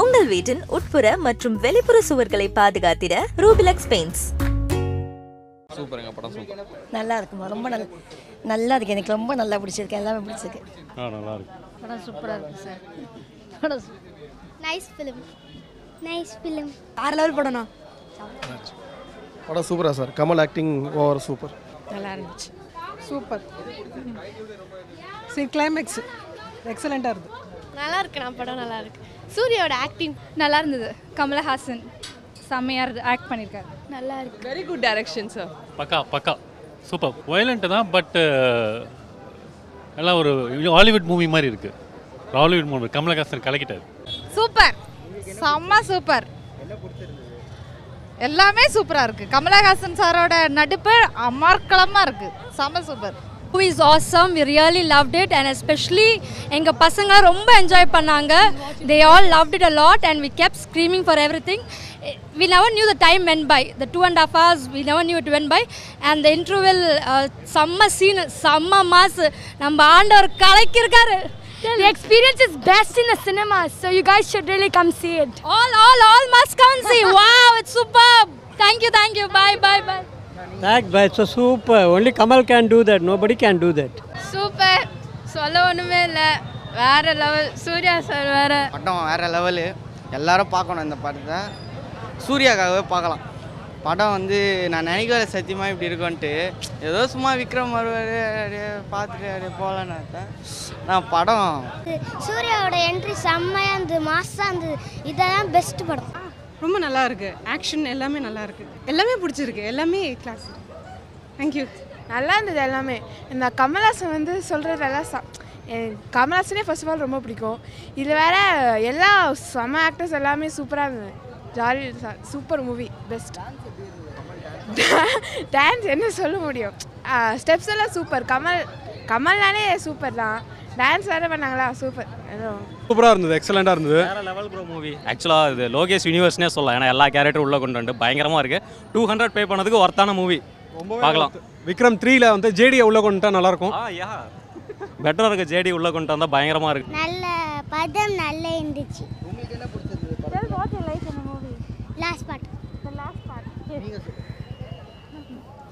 உங்கள் வீட்டின் உட்புற மற்றும் வெளிப்புற சுவர்களை பாதுகாத்திட ரூபிலக்ஸ் பெயிண்ட்ஸ் சூப்பருங்க படம் சூப்பர். நல்லா இருக்குமா ரொம்ப நல்ல நல்லா இருக்கு எனக்கு ரொம்ப நல்லா பிடிச்சிருக்கு. எல்லாமே பிடிச்சிருக்கு. ஆ நல்லா இருக்கு படம் சூப்பராக இருக்கு சார். படம் நைஸ் ஃபிலிம் நைஸ் ஃபிலிம் ஆறு லெவல் படம்ண்ணா? படம் சூப்பரா sir. Kamal acting over super. நல்லா இருந்துச்சு சூப்பர். சரி கிளைமேக்ஸ் எக்ஸலண்ட்டாக இருக்குது நல்லா இருக்கு. நான் படம் நல்லா இருக்கு சூர்யாவோட ஆக்டிங் நல்லா இருந்தது. கமலஹாசன் செம்மையாக ஆக்ட் பண்ணியிருக்காரு நல்லா இருக்கு. வெரி குட் டைரக்ஷன் சார் பக்கா பக்கா. சூப்பர் வயலண்ட்டு தான் பட் எல்லாம் ஒரு ஹாலிவுட் மூவி மாதிரி இருக்கு. ஹாலிவுட் மூவி கமலஹாசன் கலக்கிட்டார். சூப்பர் செம்ம சூப்பர் எல்லாமே சூப்பராக இருக்குது கமலஹாசன் சாரோட நடிப்பு அமர்க்களமாக இருக்குது செம்ம super movie is awesome we really loved it and especially எங்கள் பசங்க ரொம்ப என்ஜாய் பண்ணாங்க they all loved it a lot and we kept screaming for everything we never knew the time when by the two and half hours we never knew it when by and the interval செம்ம scene செம்ம mass நம்ம ஆண்டவர் கலக்கியிருக்காரு The experience is best in the cinema, so you guys should really come see it. All, all, all must come and see. wow, it's superb. Thank you, thank you. Bye, bye, bye. That but so super. Only Kamal can do that. Nobody can do that. Super சொல்ல ஒன்றுமே இல்லை. வேற level Surya sir வேற. படம் வேறு level எல்லாரும் பார்க்கணும் இந்த படத்தை. சூர்யாக்காகவே பார்க்கலாம். படம் வந்து நான் நினைக்கல சத்தியமாக இப்படி இருக்கும்ன்ட்டு. ஏதோ சும்மா விக்ரம் வருவார் அப்படியே பார்த்துட்டு அப்படியே போகலான்னு நான் படம். சூர்யாவோட என்ட்ரி செம்மையாக இருந்தது மாசாக இருந்தது. இதெல்லாம் பெஸ்ட் படம். ரொம்ப நல்லா இருக்கு. ஆக்ஷன் எல்லாமே நல்லா இருக்கு. எல்லாமே பிடிச்சிருக்கு. எல்லாமே கிளாஸ் தேங்க்யூ நல்லா இருந்தது எல்லாமே. இந்த கமல்ஹாசன் வந்து சொல்கிறதெல்லாம் ச கமல்ஹாசனே ஃபர்ஸ்ட் ஆஃப் ஆல் ரொம்ப பிடிக்கும். இதில் வேற எல்லா செம ஆக்டர்ஸ் எல்லாமே சூப்பராக இருந்தது. Jolly super movie best dance என்ன சொல்ல முடியும்? ஸ்டெப்ஸ் எல்லாம் சூப்பர் கமல் கமல்னாலே சூப்பர் தான். டான்ஸ் வேறு பண்ணாங்களா? சூப்பர் ஏதோ. சூப்பராக இருந்தது எக்ஸலண்ட்டாக இருந்தது. வேற லெவல் ப்ரோ மூவி ஆக்சுவலாக இது லோகேஷ் யூனிவர்ஸ்னே சொல்லலாம். ஏன்னா எல்லா கேரக்டரும் உள்ள கொண்டு வந்து பயங்கரமாக இருக்கு. டூ ஹண்ட்ரட் பே பண்ணதுக்கு ஒர்த்தான மூவி பார்க்கலாம். விக்ரம் த்ரீல வந்து ஜேடியை உள்ள கொண்டுட்டா நல்லா இருக்கும். ஆ யா பெட்டராக இருக்கு ஜேடி உள்ள கொண்டு வந்தால் பயங்கரமாக இருக்கு. நல்ல படம் நல்லா இருந்துச்சு. Last part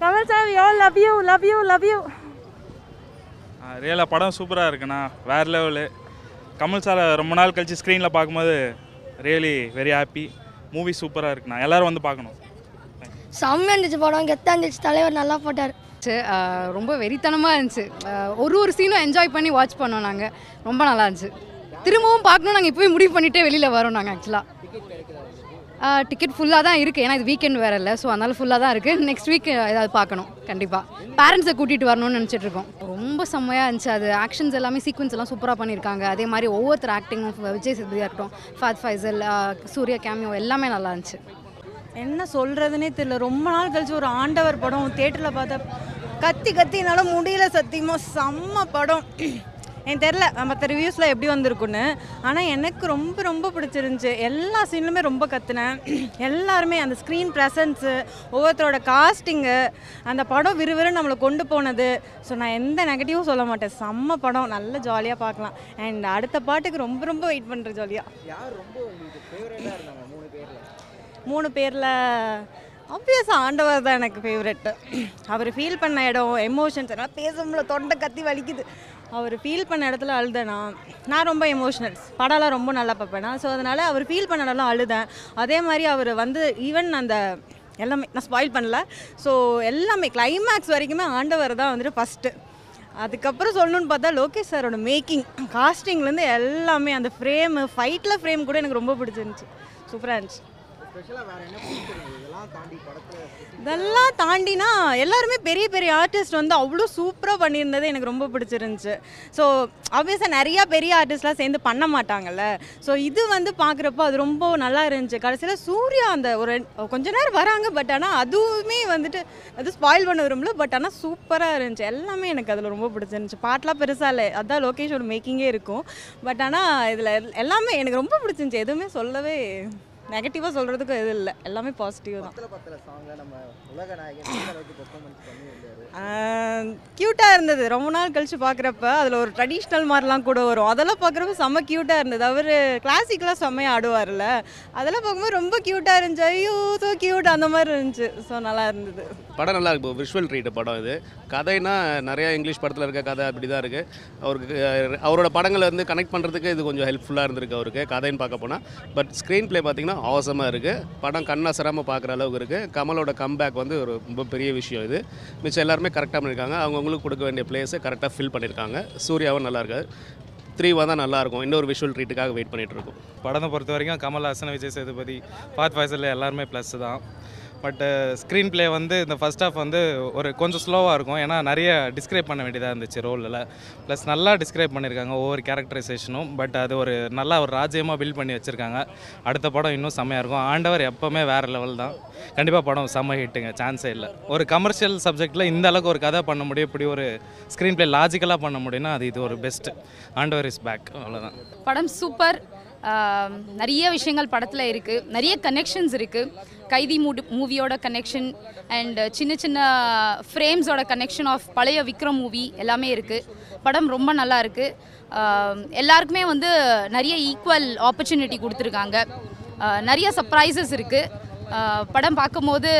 Kamal sir yo love you love you love you ரியலாக படம் சூப்பராக இருக்குண்ணா. வேறு லெவலு கமல் சாரை ரொம்ப நாள் கழிச்சு ஸ்க்ரீனில் பார்க்கும்போது ரியலி வெரி ஹாப்பி மூவி சூப்பராக இருக்குண்ணா எல்லாரும் வந்து பார்க்கணும். செம்மையாக இருந்துச்சு படம். கெத்தாக இருந்துச்சு. தலைவர் நல்லா போட்டார். ரொம்ப வெறித்தனமாக இருந்துச்சு. ஒரு ஒரு சீனும் என்ஜாய் பண்ணி வாட்ச் பண்ணோம் நாங்கள் ரொம்ப நல்லா இருந்துச்சு. திரும்பவும் பார்க்கணும் நாங்கள் இப்போவே முடிவு பண்ணிட்டே வெளியில் வரோம் நாங்கள் ஆக்சுவலாக டிக்கெட் ஃபுல்லாக தான் இருக்குது ஏன்னா இது வீக்கெண்ட் வேறு இல்லை. ஸோ அதனால் ஃபுல்லாக தான் இருக்குது நெக்ஸ்ட் வீக் ஏதாவது பார்க்கணும். கண்டிப்பாக பேரண்ட்ஸை கூட்டிகிட்டு வரணும்னு நினச்சிட்டு இருக்கோம். ரொம்ப செம்மையாக இருந்துச்சு அது. ஆக்ஷன்ஸ் எல்லாமே சீக்வன்ஸ் எல்லாம் சூப்பராக பண்ணியிருக்காங்க. அதே மாதிரி ஒவ்வொருத்தர் ஆக்டிங்கும் விஜய் சேதுபதியாக இருக்கட்டும் ஃபாத் ஃபைசல் சூர்யா கேமியோ எல்லாமே நல்லா இருந்துச்சு. என்ன சொல்கிறதுனே தெரியல. ரொம்ப நாள் கழிச்சு ஒரு ஆண்டவர் படம் தேட்டரில் பார்த்தா கத்தி கத்தி என்னால் முடியல சத்தியமாக செம்ம படம். எனக்கு தெரில மற்ற ரிவ்யூஸில் எப்படி வந்திருக்குன்னு. ஆனால் எனக்கு ரொம்ப ரொம்ப பிடிச்சிருந்துச்சு. எல்லா சீன்லுமே ரொம்ப கத்துனேன். எல்லாருமே அந்த ஸ்க்ரீன் ப்ரெசன்ஸு ஒவ்வொருத்தரோட காஸ்டிங்கு அந்த படம் விறுவிறு நம்மளை கொண்டு போனது. ஸோ நான் எந்த நெகட்டிவும் சொல்ல மாட்டேன். செம்ம படம். நல்ல ஜாலியாக பார்க்கலாம். அண்ட் அடுத்த பாட்டுக்கு ரொம்ப ரொம்ப வெயிட் பண்ணுறேன் ஜாலியாக மூணு பேரில் ஆப்வியஸாக ஆண்டவர் தான் எனக்கு ஃபேவரெட்டு அவர் ஃபீல் பண்ண இடம் எமோஷன்ஸ் எல்லாம் பேசும்ல தொண்டை கத்தி வலிக்குது. அவர் ஃபீல் பண்ண இடத்துல அழுதேனா நான். ரொம்ப எமோஷ்னல் படம்லாம் ரொம்ப நல்லா பார்ப்பேனா ஸோ அதனால் அவர் ஃபீல் பண்ண இடம்லாம் அழுதேன். அதே மாதிரி அவர் வந்து ஈவன் அந்த எல்லாமே நான் ஸ்பாயில் பண்ணல. ஸோ எல்லாமே கிளைமேக்ஸ் வரைக்குமே ஆண்டவர் தான் வந்துட்டு ஃபஸ்ட்டு அதுக்கப்புறம் சொல்லணும்னு பார்த்தா லோகேஷ் சாரோட மேக்கிங் காஸ்டிங்லேருந்து எல்லாமே அந்த ஃப்ரேமு ஃபைட்டில் ஃப்ரேம் கூட எனக்கு ரொம்ப பிடிச்சிருந்துச்சி. சூப்பராக இருந்துச்சு. இதெல்லாம் தாண்டினா எல்லாருமே பெரிய பெரிய ஆர்டிஸ்ட் வந்து அவ்வளோ சூப்பராக பண்ணியிருந்தது எனக்கு ரொம்ப பிடிச்சிருந்துச்சு. ஸோ ஆப்வியஸாக நிறையா பெரிய ஆர்டிஸ்ட்லாம் சேர்ந்து பண்ண மாட்டாங்கல்ல. ஸோ இது வந்து பார்க்குறப்போ அது ரொம்ப நல்லா இருந்துச்சு. கடைசியில் சூர்யா அந்த ஒரு கொஞ்ச நேரம் வராங்க பட் ஆனால் அதுவுமே வந்துட்டு அது ஸ்பாயில் பண்ண விரும்பல பட் ஆனால் சூப்பராக இருந்துச்சு. எல்லாமே எனக்கு அதில் ரொம்ப பிடிச்சிருந்துச்சு. பாட்டெலாம் பெருசாக இல்லை. அதான் லோகேஷோட மேக்கிங்கே இருக்கும். பட் ஆனால் இதில் எல்லாமே எனக்கு ரொம்ப பிடிச்சிருந்துச்சி. எதுவுமே சொல்லவே நெகட்டிவாக சொல்கிறதுக்கு இது இல்லை. எல்லாமே பாசிட்டிவ் தான். க்யூட்டாக இருந்தது. ரொம்ப நாள் கழிச்சு பார்க்குறப்ப அதில் ஒரு ட்ரெடிஷ்னல் மாதிரிலாம் கூட வரும். அதெல்லாம் பார்க்குறப்ப செம்ம க்யூட்டாக இருந்தது. அவர் கிளாசிக்கெலாம் செம்மையாக ஆடுவார்ல அதெல்லாம் பார்க்கும்போது ரொம்ப க்யூட்டாக இருந்துச்சு. ஐயோ ஸோ க்யூட் அந்த மாதிரி இருந்துச்சு. ஸோ நல்லா இருந்தது. படம் நல்லா இருக்கு. விஷுவல் ட்ரீட் படம் இது. கதைனா நிறையா இங்கிலீஷ் படத்தில் இருக்க கதை அப்படி தான் இருக்குது அவருக்கு அவரோட படங்களை வந்து கனெக்ட் பண்ணுறதுக்கு இது கொஞ்சம் ஹெல்ப்ஃபுல்லாக இருந்திருக்கு அவருக்கு கதைன்னு பார்க்க போனால் பட் ஸ்க்ரீன் ப்ளே பார்த்தீங்கன்னா அவசரமாக இருக்குது படம் கண்ணாசராமல் பார்க்குற அளவுக்கு இருக்குது கமலோட கம்பேக் வந்து ஒரு ரொம்ப பெரிய விஷயம் இது. மிச்சம் எல்லாருமே கரெக்டாக பண்ணியிருக்காங்க அவங்கவுங்களுக்கு கொடுக்க வேண்டிய பிளேஸை கரெக்டாக ஃபில் பண்ணியிருக்காங்க சூர்யாவும் நல்லா இருக்கு த்ரீ தான் நல்லாயிருக்கும் இன்னொரு விஷுவல் ட்ரீட்டுக்காக வெயிட் பண்ணிகிட்டு இருக்கோம். படத்தை பொறுத்த வரைக்கும் கமல்ஹாசன் விஜய் சேதுபதி பாத் ஃபாய்ஸில் எல்லாருமே ப்ளஸ் தான். பட்டு ஸ்க்ரீன் ப்ளே வந்து இந்த ஃபர்ஸ்ட் ஹாஃப் வந்து ஒரு கொஞ்சம் ஸ்லோவாக இருக்கும். ஏன்னா நிறைய டிஸ்கிரைப் பண்ண வேண்டியதாக இருந்துச்சு ரோலில் ப்ளஸ் நல்லா டிஸ்கிரைப் பண்ணியிருக்காங்க ஒவ்வொரு கேரக்டரைசேஷனும் பட் அது ஒரு நல்லா ஒரு ராஜ்யமாக பில்ட் பண்ணி வச்சுருக்காங்க. அடுத்த படம் இன்னும் செம்மையாக இருக்கும். ஆண்டவர் எப்போவுமே வேறு லெவல் தான். கண்டிப்பாக படம் செம்ம ஹிட்டுங்க சான்ஸே இல்லை. ஒரு கமர்ஷியல் சப்ஜெக்டில் இந்த அளவுக்கு ஒரு கதை பண்ண முடியும். இப்படி ஒரு ஸ்க்ரீன் ப்ளே லாஜிக்கலாக பண்ண முடியும்னா அது இது ஒரு பெஸ்ட் ஆண்டவர் இஸ் பேக் அவ்வளோதான் படம் சூப்பர் நிறைய விஷயங்கள் படத்தில் இருக்குது நிறைய கனெக்ஷன்ஸ் இருக்குது கைதி மூடு மூவியோட கனெக்ஷன் அண்ட் uh, சின்ன சின்ன ஃப்ரேம்ஸோட கனெக்ஷன் ஆஃப் பழைய விக்ரம் மூவி எல்லாமே இருக்குது படம் ரொம்ப நல்லா இருக்குது எல்லாருக்குமே வந்து நிறைய ஈக்குவல் ஆப்பர்ச்சுனிட்டி கொடுத்துருக்காங்க. நிறைய சர்ப்ரைசஸ் இருக்குது படம் பார்க்கும்போது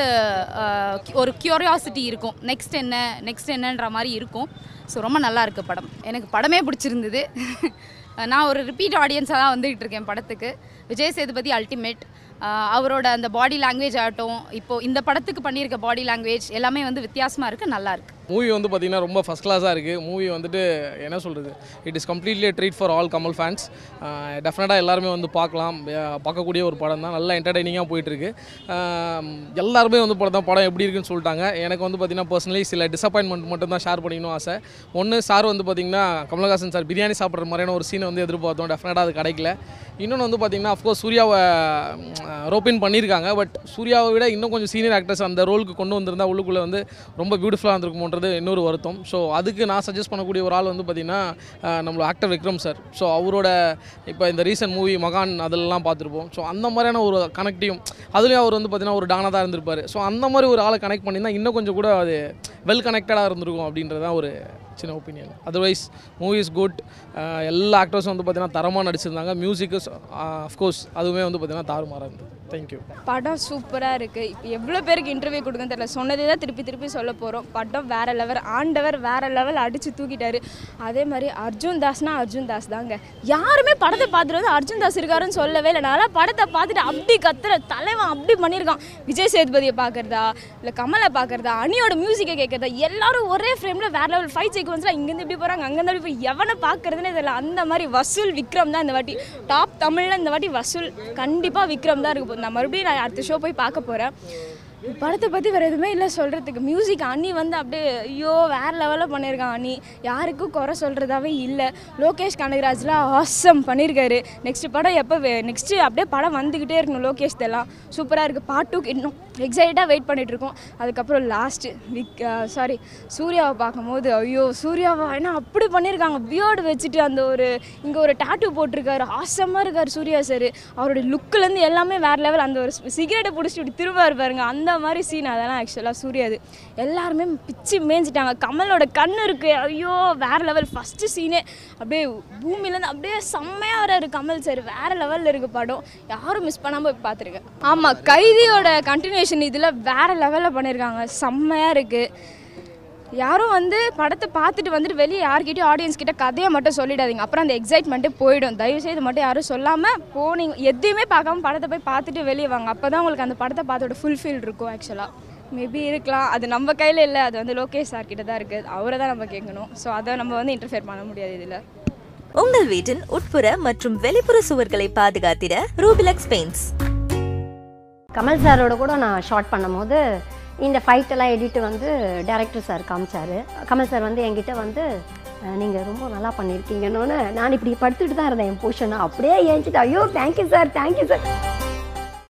ஒரு க்யூரியாசிட்டி இருக்கும். நெக்ஸ்ட் என்ன நெக்ஸ்ட் என்னன்ற மாதிரி இருக்கும். ஸோ ரொம்ப நல்லா இருக்குது படம். எனக்கு படமே பிடிச்சிருந்தது. நான் ஒரு ரிப்பீட் ஆடியன்ஸாக தான் வந்துகிட்டு இருக்கேன் படத்துக்கு. விஜய் சேதுபதி அல்டிமேட் அவரோட அந்த பாடி லாங்குவேஜ் ஆகட்டும் இப்போது இந்த படத்துக்கு பண்ணியிருக்க பாடி லாங்குவேஜ் எல்லாமே வந்து வித்தியாசமாக இருக்குது நல்லாயிருக்கு மூவி வந்து பார்த்திங்கன்னா ரொம்ப ஃபஸ்ட் கிளாஸாக இருக்குது மூவி வந்துட்டு என்ன சொல்கிறது it is completely treat for all Kamal fans டெஃபினட்டாக எல்லாருமே வந்து பார்க்கலாம். பார்க்கக்கூடிய ஒரு படம் தான். நல்லா என்டர்டைனிங்காக போயிட்டுருக்கு எல்லாருமே வந்து படம் படம் எப்படி இருக்குன்னு சொல்லிட்டாங்க. எனக்கு வந்து பார்த்திங்கன்னா பர்சனலி சில டிசப்பாயின்மெண்ட் மட்டும் தான் ஷேர் பண்ணிக்கணும் ஆசை. ஒன்று சார் வந்து பார்த்திங்கன்னா கமலஹாசன் சார் பிரியாணி சாப்பிட்ற மாதிரியான ஒரு சீனை வந்து எதிர்பார்த்தோம். டெஃபினட்டாக அது கிடைக்கல. இன்னொன்று வந்து பார்த்திங்கன்னா அஃப்கோர்ஸ் சூர்யாவை ரோப்பின் பண்ணியிருக்காங்க. பட் சூர்யாவை விட இன்னும் கொஞ்சம் சீனியர் ஆக்டர்ஸ் அந்த ரோலுக்கு கொண்டு வந்திருந்தால் உள்ளுக்குள்ளே வந்து ரொம்ப பியூட்டிஃபுல்லாக பண்ணுறது இன்னொரு வருத்தம். ஸோ அதுக்கு நான் சஜஸ்ட் பண்ணக்கூடிய ஒரு ஆள் வந்து பார்த்திங்கன்னா நம்மளோட ஆக்டர் விக்ரம் சார் ஸோ அவரோட இப்போ இந்த ரீசன்ட் மூவி மகான் அதெல்லாம் பார்த்துருப்போம். ஸோ அந்த மாதிரியான ஒரு கனெக்டிவும் அதுலேயும் அவர் வந்து பார்த்திங்கன்னா ஒரு டானாக தான் இருந்திருப்பார். ஸோ அந்த மாதிரி ஒரு ஆளை கனெக்ட் பண்ணியிருந்தால் இன்னும் கொஞ்சம் கூட அது வெல் கனெக்டடாக இருந்திருக்கும் அப்படின்றது தான் ஒரு சின்ன opinion otherwise movie is good எல்லா ஆக்டர்ஸும் வந்து பார்த்திங்கன்னா தரமாக நடிச்சிருந்தாங்க. மியூசிக்கு அஃப்கோர்ஸ் அதுவுமே வந்து பார்த்திங்கன்னா தாறுமாறாக இருந்தது. தேங்க்யூ படம் சூப்பராக இருக்குது இப்போ எவ்வளோ பேருக்கு இன்டர்வியூ கொடுக்குன்னு தெரியல. சொன்னதே தான் திருப்பி திருப்பி சொல்ல போகிறோம் படம் வேறு லெவல் ஆண்டவர் வேறு லெவல் அடித்து தூக்கிட்டாரு. அதே மாதிரி அர்ஜுன் தாஸ்னா அர்ஜுன் தாஸ் தாங்க. யாருமே படத்தை பார்த்துட்டு வந்து அர்ஜுன் தாஸ் இருக்காருன்னு சொல்லவே இல்லை. நல்லா படத்தை பார்த்துட்டு அப்படி கத்துற தலைவன் அப்படி பண்ணியிருக்கான். விஜய் சேதுபதியை பார்க்குறதா இல்லை கமலை பார்க்குறதா அணியோட மியூசிக்கை கேட்குறதா எல்லாரும் ஒரே ஃப்ரேமில் வேறு லெவல் ஃபைட் சீக்வன்ஸ்லாம் இங்கேருந்து இப்படி போகிறாங்க அங்கேருந்து அப்படி போய் எவனை பார்க்குறதுனே தெரியல. அந்த மாதிரி வசூல் விக்ரம் தான் இந்த வாட்டி. டாப் தமிழில் இந்த வாட்டி வசூல் கண்டிப்பாக விக்ரம் தான் இருக்கு நான் மறுபடியும் நான் அடுத்த ஷோ போய் பார்க்க போகிறேன் படத்தை பற்றி வேறு எதுவுமே இல்லை சொல்கிறதுக்கு மியூசிக் அண்ணி வந்து அப்படியே ஐயோ வேறு லெவலில் பண்ணியிருக்கான் அண்ணி. யாருக்கும் குறை சொல்கிறதாவே இல்லை. லோகேஷ் கனகராஜ்லாம் ஆசம் பண்ணியிருக்காரு நெக்ஸ்ட் படம் எப்போ நெக்ஸ்ட்டு அப்படியே படம் வந்துக்கிட்டே இருக்கணும் லோகேஷ் இதெல்லாம். சூப்பராக இருக்குது பார்ட் டூ இன்னும் எக்ஸைட்டாக வெயிட் பண்ணிகிட்ருக்கோம் அதுக்கப்புறம் லாஸ்ட்டு விக் சாரி சூர்யாவை பார்க்கும்போது ஐயோ சூர்யாவா ஏன்னா அப்படி பண்ணியிருக்காங்க பியர்டு வச்சுட்டு அந்த ஒரு இங்கே ஒரு டாட்டூ போட்டிருக்காரு. ஆசமாக இருக்கார் சூர்யா சார் அவருடைய லுக்கிலேருந்து எல்லாமே வேறு லெவல் அந்த ஒரு சிகரெட்டை பிடிச்சிட்டு இப்படி திரும்ப பாருங்க. அந்த மாதிரி சீன் அதெல்லாம் ஆக்சுவலாக சூர்யாது எல்லாருமே பிச்சு மேய்ஞ்சிட்டாங்க. கமலோட கண் இருக்கு. ஐயோ வேறு லெவல் ஃபஸ்ட்டு சீனே அப்படியே பூமியிலேருந்து அப்படியே செம்மையாக வராரு கமல் சார் வேறு லெவலில் இருக்க படம். யாரும் மிஸ் பண்ணாமல் போய் பார்த்துருக்கேன். ஆமாம் கைதியோட கண்டினியூஷன் இதில் வேறு லெவலில் பண்ணியிருக்காங்க செம்மையாக இருக்குது யாரும் வந்து படத்தை பார்த்துட்டு வந்துட்டு வெளியே யார்கிட்டயும் ஆடியன்ஸ் கிட்ட கதையை மட்டும் சொல்லிடாதீங்க. அப்புறம் அந்த எக்ஸைட்மெண்ட்டே போயிடும். தயவு செய்து மட்டும் யாரும் சொல்லாமல் போனீங்க. எதையுமே பார்க்காம படத்தை போய் பார்த்துட்டு வெளியே வாங்க. அப்போ தான் உங்களுக்கு அந்த படத்தை பார்த்தோட ஃபுல்ஃபில் இருக்கும் ஆக்சுவலாக மேபி இருக்கலாம். அது நம்ம கையில் இல்லை. அது வந்து லோகேஷ் சார் கிட்ட தான் இருக்குது அவரை தான் நம்ம கேட்கணும். ஸோ அதை நம்ம வந்து இன்டர்ஃபியர் பண்ண முடியாது இதில். உங்கள் வீட்டின் உட்புற மற்றும் வெளிப்புற சுவர்களை பாதுகாத்திட ரூபிலக்ஸ் பெயிண்ட்ஸ் கமல் சாரோட கூட நான் ஷார்ட் பண்ணும்போது இந்த ஃபைட்டெல்லாம் எடிட்டு வந்து டேரக்டர் சார் காமிச்சார். கமல் சார் வந்து என்கிட்ட வந்து நீங்கள் ரொம்ப நல்லா பண்ணியிருக்கீங்கன்னு நான் இப்படி படுத்துட்டு தான் இருந்தேன். என் பொஷனை அப்படியே ஏஞ்சிட்டு ஐயோ தேங்க்யூ சார் தேங்க்யூ சார்